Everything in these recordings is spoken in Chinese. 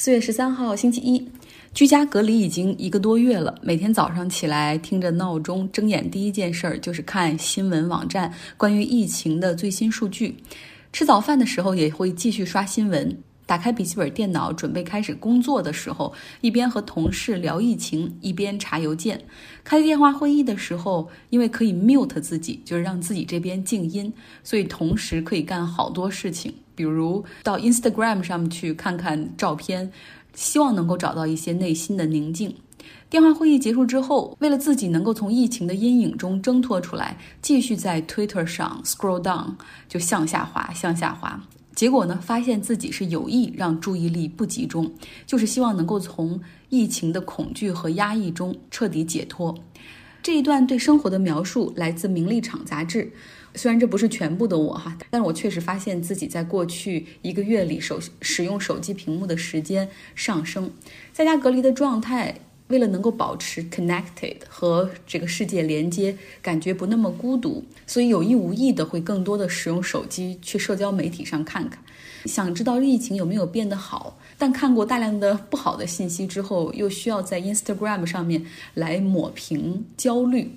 四月十三号星期一，居家隔离已经一个多月了。每天早上起来听着闹钟，睁眼第一件事儿就是看新闻网站关于疫情的最新数据。吃早饭的时候也会继续刷新闻。打开笔记本电脑准备开始工作的时候，一边和同事聊疫情，一边查邮件。开电话会议的时候，因为可以 mute 自己，就是让自己这边静音，所以同时可以干好多事情。比如到 Instagram 上面去看看照片，希望能够找到一些内心的宁静。电话会议结束之后，为了自己能够从疫情的阴影中挣脱出来，继续在 Twitter 上 scroll down，就向下滑，向下滑。结果呢，发现自己是有意让注意力不集中，就是希望能够从疫情的恐惧和压抑中彻底解脱。这一段对生活的描述来自《名利场》杂志。虽然这不是全部的我哈，但是我确实发现自己在过去一个月里手使用手机屏幕的时间上升，在家隔离的状态，为了能够保持 connected 和这个世界连接，感觉不那么孤独，所以有意无意的会更多的使用手机去社交媒体上看看，想知道疫情有没有变得好，但看过大量的不好的信息之后，又需要在 Instagram 上面来抹平焦虑。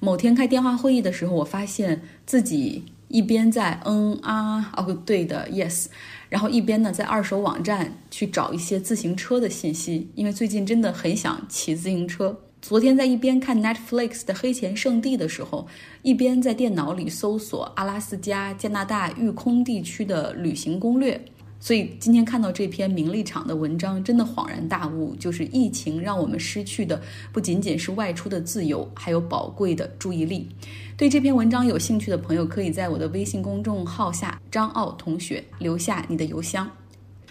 某天开电话会议的时候，我发现自己一边在嗯啊哦对的 yes，然后一边呢在二手网站去找一些自行车的信息，因为最近真的很想骑自行车。昨天在一边看 Netflix 的《黑钱圣地》的时候，一边在电脑里搜索阿拉斯加、加拿大育空地区的旅行攻略。所以今天看到这篇名利场的文章，真的恍然大悟，就是疫情让我们失去的不仅仅是外出的自由，还有宝贵的注意力。对这篇文章有兴趣的朋友，可以在我的微信公众号下张奥同学留下你的邮箱。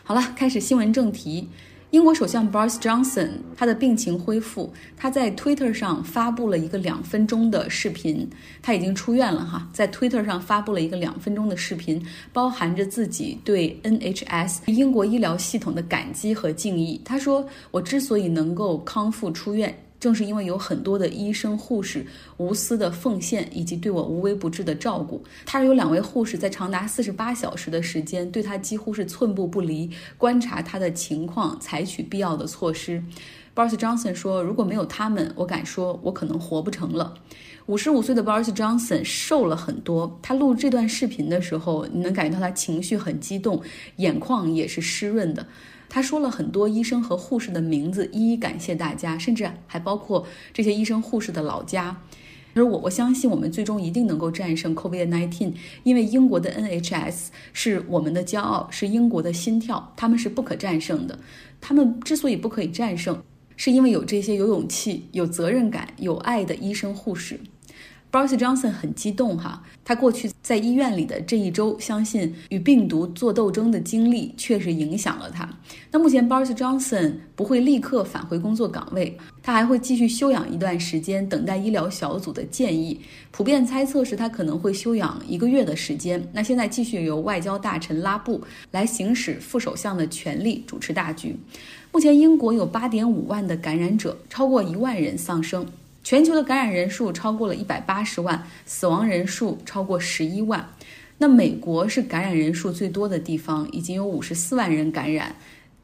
好了，开始新闻正题。英国首相 Boris Johnson 他的病情恢复，他在 Twitter 上发布了一个两分钟的视频。他已经出院了哈，在 Twitter 上发布了一个两分钟的视频，包含着自己对 NHS 英国医疗系统的感激和敬意。他说：“我之所以能够康复出院。”正是因为有很多的医生护士无私的奉献，以及对我无微不至的照顾，他有两位护士在长达四十八小时的时间，对他几乎是寸步不离，观察他的情况，采取必要的措施。Boris Johnson 说：“如果没有他们，我敢说，我可能活不成了。”五十五岁的 Boris Johnson 瘦了很多。他录这段视频的时候，你能感觉到他情绪很激动，眼眶也是湿润的。他说了很多医生和护士的名字，一一感谢大家，甚至还包括这些医生护士的老家。而我我相信我们最终一定能够战胜 COVID-19，因为英国的 NHS 是我们的骄傲，是英国的心跳，他们是不可战胜的。他们之所以不可以战胜，是因为有这些有勇气、有责任感、有爱的医生护士。Boris Johnson 很激动哈，他过去在医院里的这一周，相信与病毒做斗争的经历确实影响了他。那目前 Boris Johnson 不会立刻返回工作岗位，他还会继续休养一段时间，等待医疗小组的建议。普遍猜测是他可能会休养一个月的时间。那现在继续由外交大臣拉布来行使副首相的权力，主持大局。目前英国有8.5万的感染者，超过一万人丧生。全球的感染人数超过了一百八十万，死亡人数超过十一万。那美国是感染人数最多的地方，已经有五十四万人感染，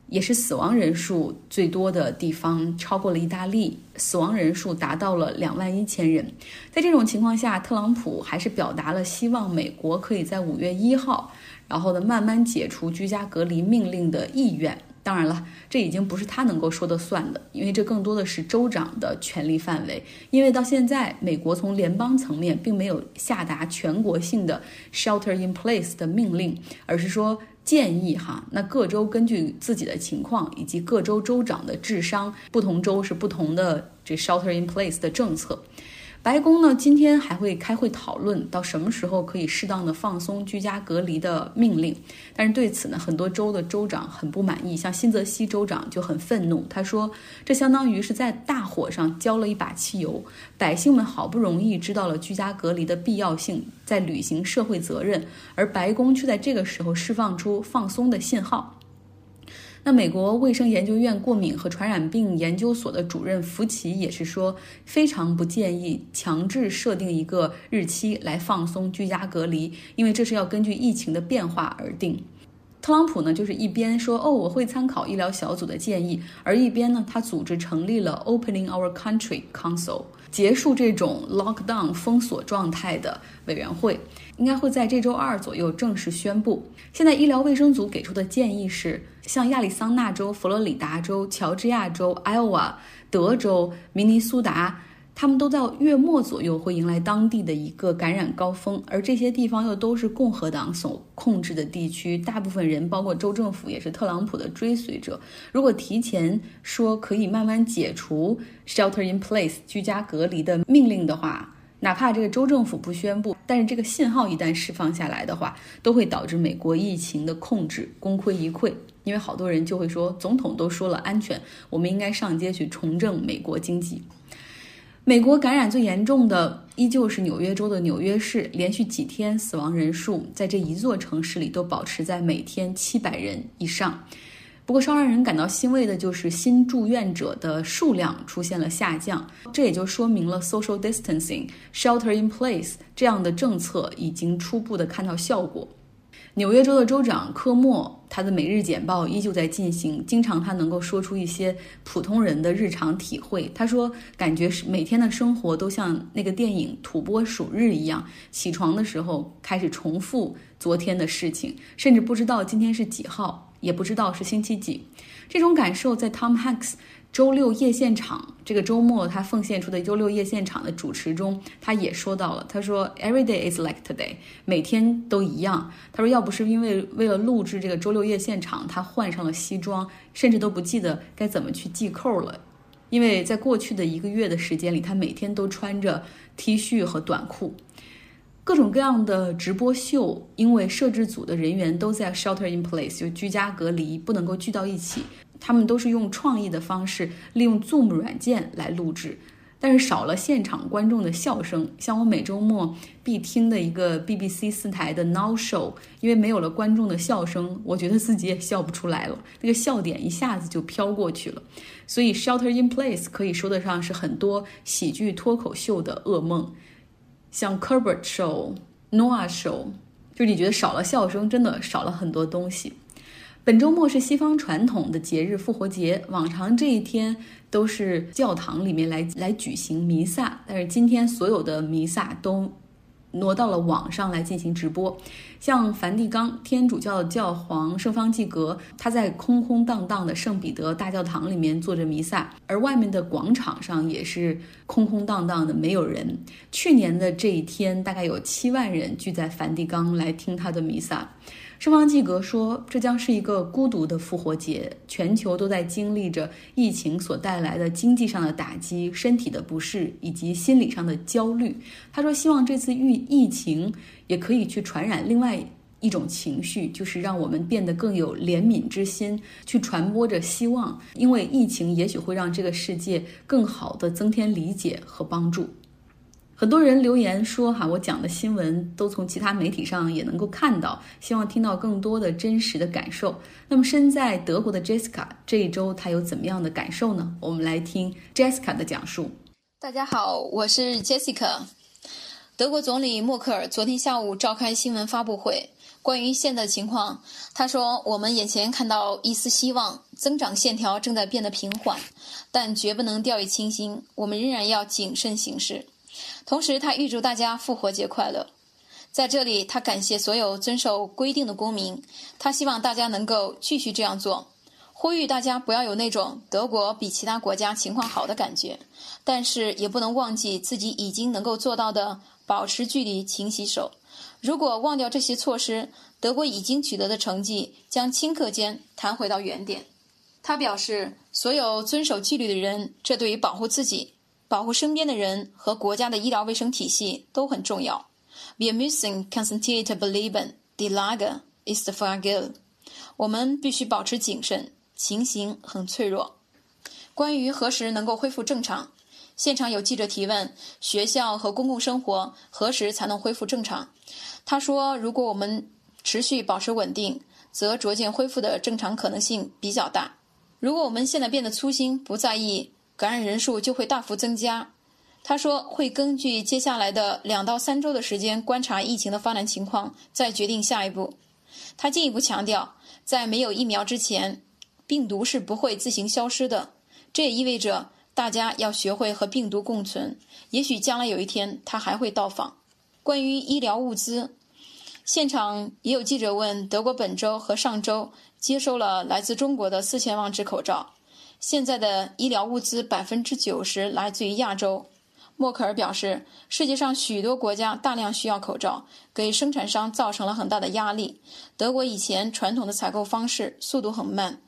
也是死亡人数最多的地方，超过了意大利，死亡人数达到了两万一千人。在这种情况下，特朗普还是表达了希望美国可以在五月一号，然后呢慢慢解除居家隔离命令的意愿。当然了，这已经不是他能够说的算的，因为这更多的是州长的权力范围。因为到现在，美国从联邦层面并没有下达全国性的 shelter in place 的命令，而是说建议哈，那各州根据自己的情况以及各州州长的智商，不同州是不同的这 shelter in place 的政策。白宫呢，今天还会开会讨论到什么时候可以适当的放松居家隔离的命令。但是对此呢，很多州的州长很不满意，像新泽西州长就很愤怒，他说这相当于是在大火上浇了一把汽油。百姓们好不容易知道了居家隔离的必要性，在履行社会责任，而白宫却在这个时候释放出放松的信号。那美国卫生研究院过敏和传染病研究所的主任福奇也是说，非常不建议强制设定一个日期来放松居家隔离，因为这是要根据疫情的变化而定。特朗普呢，就是一边说哦我会参考医疗小组的建议，而一边呢，他组织成立了 Opening Our Country Council，结束这种 lockdown 封锁状态的委员会，应该会在这周二左右正式宣布。现在医疗卫生组给出的建议是，像亚利桑那州、佛罗里达州、乔治亚州、Iowa、德州、明尼苏达。他们都在月末左右会迎来当地的一个感染高峰，而这些地方又都是共和党所控制的地区，大部分人包括州政府也是特朗普的追随者。如果提前说可以慢慢解除 shelter in place 居家隔离的命令的话，哪怕这个州政府不宣布，但是这个信号一旦释放下来的话，都会导致美国疫情的控制功亏一篑。因为好多人就会说，总统都说了安全，我们应该上街去重振美国经济。美国感染最严重的依旧是纽约州的纽约市，连续几天死亡人数在这一座城市里都保持在每天七百人以上。不过，稍让人感到欣慰的就是新住院者的数量出现了下降，这也就说明了 social distancing、shelter in place 这样的政策已经初步的看到效果。纽约州的州长科莫，他的每日简报依旧在进行。经常他能够说出一些普通人的日常体会。他说，感觉是每天的生活都像那个电影《土拨鼠日》一样，起床的时候开始重复昨天的事情，甚至不知道今天是几号，也不知道是星期几。这种感受在 Tom Hanks。周六夜现场这个周末，他奉献出的周六夜现场的主持中，他也说到了。他说：“Every day is like today，每天都一样。”他说：“要不是因为为了录制这个周六夜现场，他换上了西装，甚至都不记得该怎么去系扣了。因为在过去的一个月的时间里，他每天都穿着 T 恤和短裤。各种各样的直播秀，因为摄制组的人员都在 shelter in place，就居家隔离，不能够聚到一起。”他们都是用创意的方式，利用 Zoom 软件来录制，但是少了现场观众的笑声。像我每周末必听的一个 BBC 四台的 Now Show，因为没有了观众的笑声，我觉得自己也笑不出来了，那个笑点一下子就飘过去了。所以 Shelter in Place 可以说得上是很多喜剧脱口秀的噩梦，像 Kerbert Show、Noah Show，就你觉得少了笑声，真的少了很多东西。本周末是西方传统的节日复活节，往常这一天都是教堂里面来来举行弥撒，但是今天所有的弥撒都挪到了网上来进行直播。像梵蒂冈天主教的教皇圣方济各，他在空空荡荡的圣彼得大教堂里面做着弥撒，而外面的广场上也是空空荡荡的，没有人。去年的这一天，大概有七万人聚在梵蒂冈来听他的弥撒。圣方济格说：“这将是一个孤独的复活节，全球都在经历着疫情所带来的经济上的打击、身体的不适以及心理上的焦虑。”他说：“希望这次疫疫情也可以去传染另外一种情绪，就是让我们变得更有怜悯之心，去传播着希望，因为疫情也许会让这个世界更好的增添理解和帮助。”很多人留言说：“哈，我讲的新闻都从其他媒体上也能够看到，希望听到更多的真实的感受。”那么，身在德国的 Jessica 这一周她有怎么样的感受呢？我们来听 Jessica 的讲述。大家好，我是 Jessica。德国总理默克尔昨天下午召开新闻发布会，关于现在的情况，他说：“我们眼前看到一丝希望，增长线条正在变得平缓，但绝不能掉以轻心，我们仍然要谨慎行事。”同时，他预祝大家复活节快乐。在这里，他感谢所有遵守规定的公民。他希望大家能够继续这样做，呼吁大家不要有那种德国比其他国家情况好的感觉。但是，也不能忘记自己已经能够做到的：保持距离、勤洗手。如果忘掉这些措施，德国已经取得的成绩将顷刻间弹回到原点。他表示，所有遵守纪律的人，这对于保护自己。保护身边的人和国家的医疗卫生体系都很重要。Wir müssen konzentriert bleiben. Die Lage ist fragil. 我们必须保持谨慎，情形很脆弱。关于何时能够恢复正常，现场有记者提问：学校和公共生活何时才能恢复正常？他说：如果我们持续保持稳定，则逐渐恢复的正常可能性比较大。如果我们现在变得粗心，不在意。感染人数就会大幅增加。他说会根据接下来的两到三周的时间观察疫情的发展情况，再决定下一步。他进一步强调，在没有疫苗之前，病毒是不会自行消失的。这也意味着大家要学会和病毒共存。也许将来有一天，他还会到访。关于医疗物资，现场也有记者问：德国本周和上周接收了来自中国的四千万只口罩，现在的医疗物资百分之九十来自于亚洲。默克尔表示，世界上许多国家大量需要口罩，给生产商造成了很大的压力。德国以前传统的采购方式速度很慢，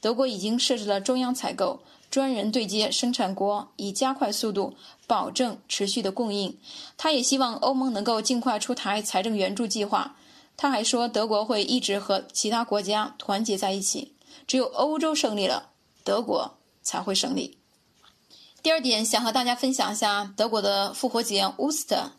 德国已经设置了中央采购。专人对接生产国，以加快速度，保证持续的供应。他也希望欧盟能够尽快出台财政援助计划。他还说，德国会一直和其他国家团结在一起。只有欧洲胜利了，德国才会胜利。第二点，想和大家分享一下德国的复活节 ——Oster。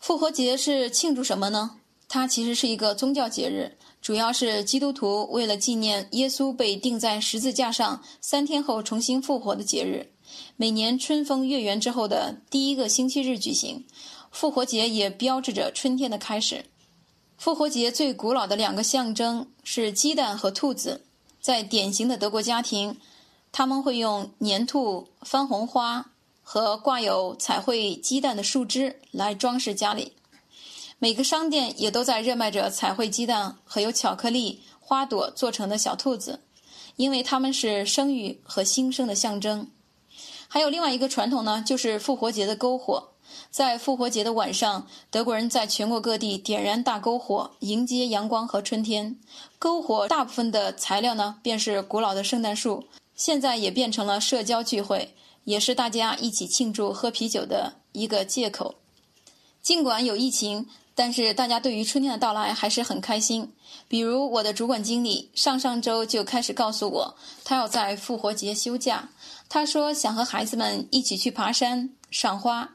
复活节是庆祝什么呢？它其实是一个宗教节日。主要是基督徒为了纪念耶稣被钉在十字架上三天后重新复活的节日，每年春风月圆之后的第一个星期日举行。复活节也标志着春天的开始。复活节最古老的两个象征是鸡蛋和兔子，在典型的德国家庭，他们会用粘兔、番红花和挂有彩绘鸡蛋的树枝来装饰家里。每个商店也都在热卖着彩绘鸡蛋和由巧克力花朵做成的小兔子，因为它们是生育和新生的象征。还有另外一个传统呢，就是复活节的篝火。在复活节的晚上，德国人在全国各地点燃大篝火，迎接阳光和春天。篝火大部分的材料呢，便是古老的圣诞树。现在也变成了社交聚会，也是大家一起庆祝喝啤酒的一个借口。尽管有疫情。但是大家对于春天的到来还是很开心。比如我的主管经理上上周就开始告诉我，他要在复活节休假。他说想和孩子们一起去爬山、赏花。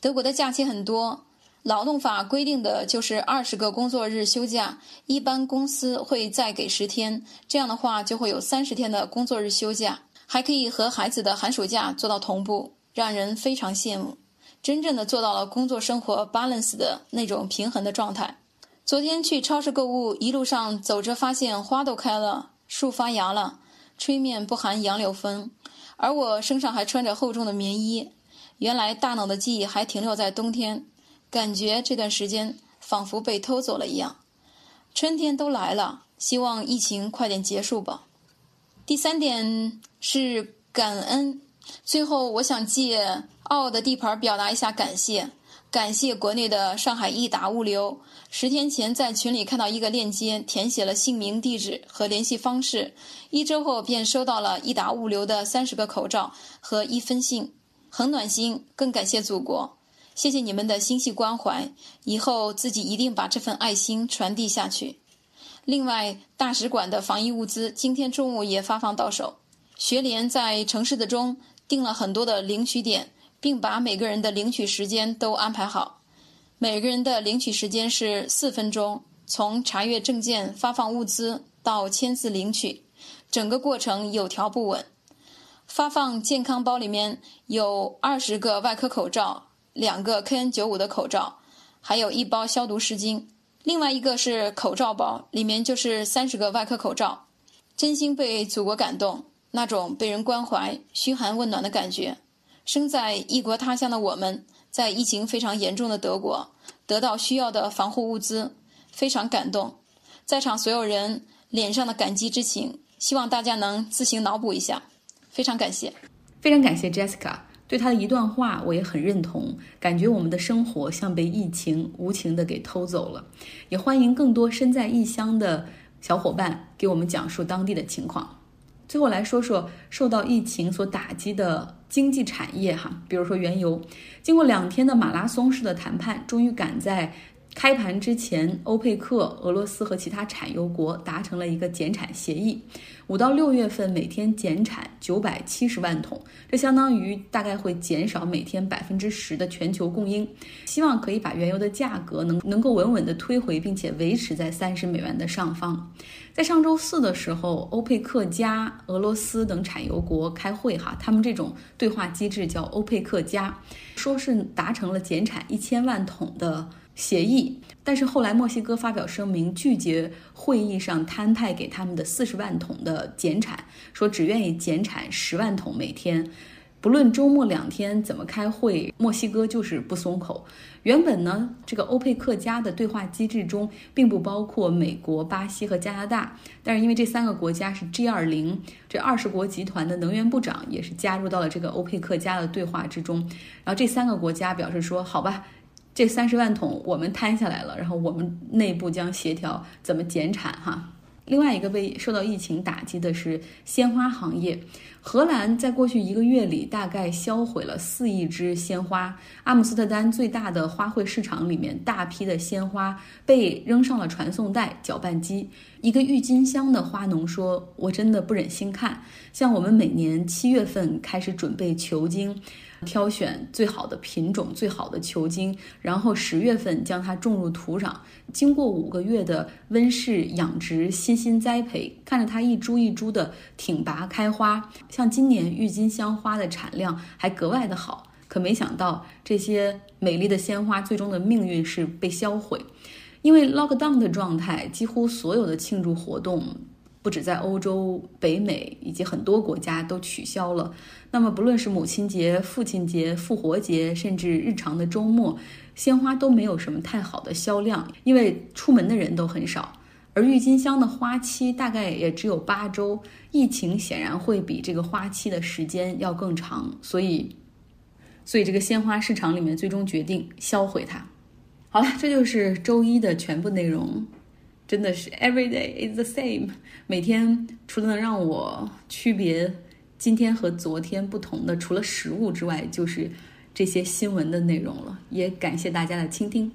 德国的假期很多，劳动法规定的就是二十个工作日休假，一般公司会再给十天，这样的话就会有三十天的工作日休假，还可以和孩子的寒暑假做到同步，让人非常羡慕。真正的做到了工作生活 balance 的那种平衡的状态。昨天去超市购物，一路上走着发现花都开了，树发芽了，吹面不含杨柳风，而我身上还穿着厚重的棉衣。原来大脑的记忆还停留在冬天，感觉这段时间仿佛被偷走了一样。春天都来了，希望疫情快点结束吧。第三点是感恩。最后，我想借奥的地盘表达一下感谢，感谢国内的上海易达物流。十天前在群里看到一个链接，填写了姓名、地址和联系方式，一周后便收到了易达物流的三十个口罩和一封信，很暖心。更感谢祖国，谢谢你们的心系关怀，以后自己一定把这份爱心传递下去。另外，大使馆的防疫物资今天中午也发放到手，学联在城市的中。定了很多的领取点，并把每个人的领取时间都安排好。每个人的领取时间是四分钟，从查阅证件、发放物资到签字领取，整个过程有条不紊。发放健康包里面有二十个外科口罩，两个 KN95 的口罩，还有一包消毒湿巾。另外一个是口罩包，里面就是三十个外科口罩。真心被祖国感动。那种被人关怀、嘘寒问暖的感觉，生在异国他乡的我们，在疫情非常严重的德国得到需要的防护物资，非常感动。在场所有人脸上的感激之情，希望大家能自行脑补一下。非常感谢，非常感谢 Jessica 对他的一段话，我也很认同。感觉我们的生活像被疫情无情的给偷走了。也欢迎更多身在异乡的小伙伴给我们讲述当地的情况。最后来说说受到疫情所打击的经济产业哈，比如说原油，经过两天的马拉松式的谈判，终于赶在。开盘之前，欧佩克、俄罗斯和其他产油国达成了一个减产协议，五到六月份每天减产九百七十万桶，这相当于大概会减少每天百分之十的全球供应，希望可以把原油的价格能能够稳稳的推回，并且维持在三十美元的上方。在上周四的时候，欧佩克加、俄罗斯等产油国开会哈，他们这种对话机制叫欧佩克加，说是达成了减产一千万桶的。协议。但是后来墨西哥发表声明，拒绝会议上摊派给他们的四十万桶的减产，说只愿意减产十万桶每天。不论周末两天怎么开会，墨西哥就是不松口。原本呢，这个欧佩克家的对话机制中并不包括美国、巴西和加拿大，但是因为这三个国家是 G 二零这二十国集团的能源部长，也是加入到了这个欧佩克家的对话之中。然后这三个国家表示说：“好吧，这三十万桶我们摊下来了，然后我们内部将协调怎么减产。”哈。另外一个被受到疫情打击的是鲜花行业。荷兰在过去一个月里大概销毁了四亿支鲜花。阿姆斯特丹最大的花卉市场里面，大批的鲜花被扔上了传送带、搅拌机。一个郁金香的花农说：“我真的不忍心看。像我们每年七月份开始准备球茎。”挑选最好的品种、最好的球茎，然后十月份将它种入土壤，经过五个月的温室养殖、悉心栽培，看着它一株一株的挺拔开花。像今年郁金香花的产量还格外的好，可没想到这些美丽的鲜花最终的命运是被销毁，因为 lockdown 的状态，几乎所有的庆祝活动。不止在欧洲、北美以及很多国家都取消了。那么，不论是母亲节、父亲节、复活节，甚至日常的周末，鲜花都没有什么太好的销量，因为出门的人都很少。而郁金香的花期大概也只有八周，疫情显然会比这个花期的时间要更长，所以，所以这个鲜花市场里面最终决定销毁它。好了，这就是周一的全部内容。真的是 every day is the same，每天除了能让我区别今天和昨天不同的，除了食物之外，就是这些新闻的内容了。也感谢大家的倾听。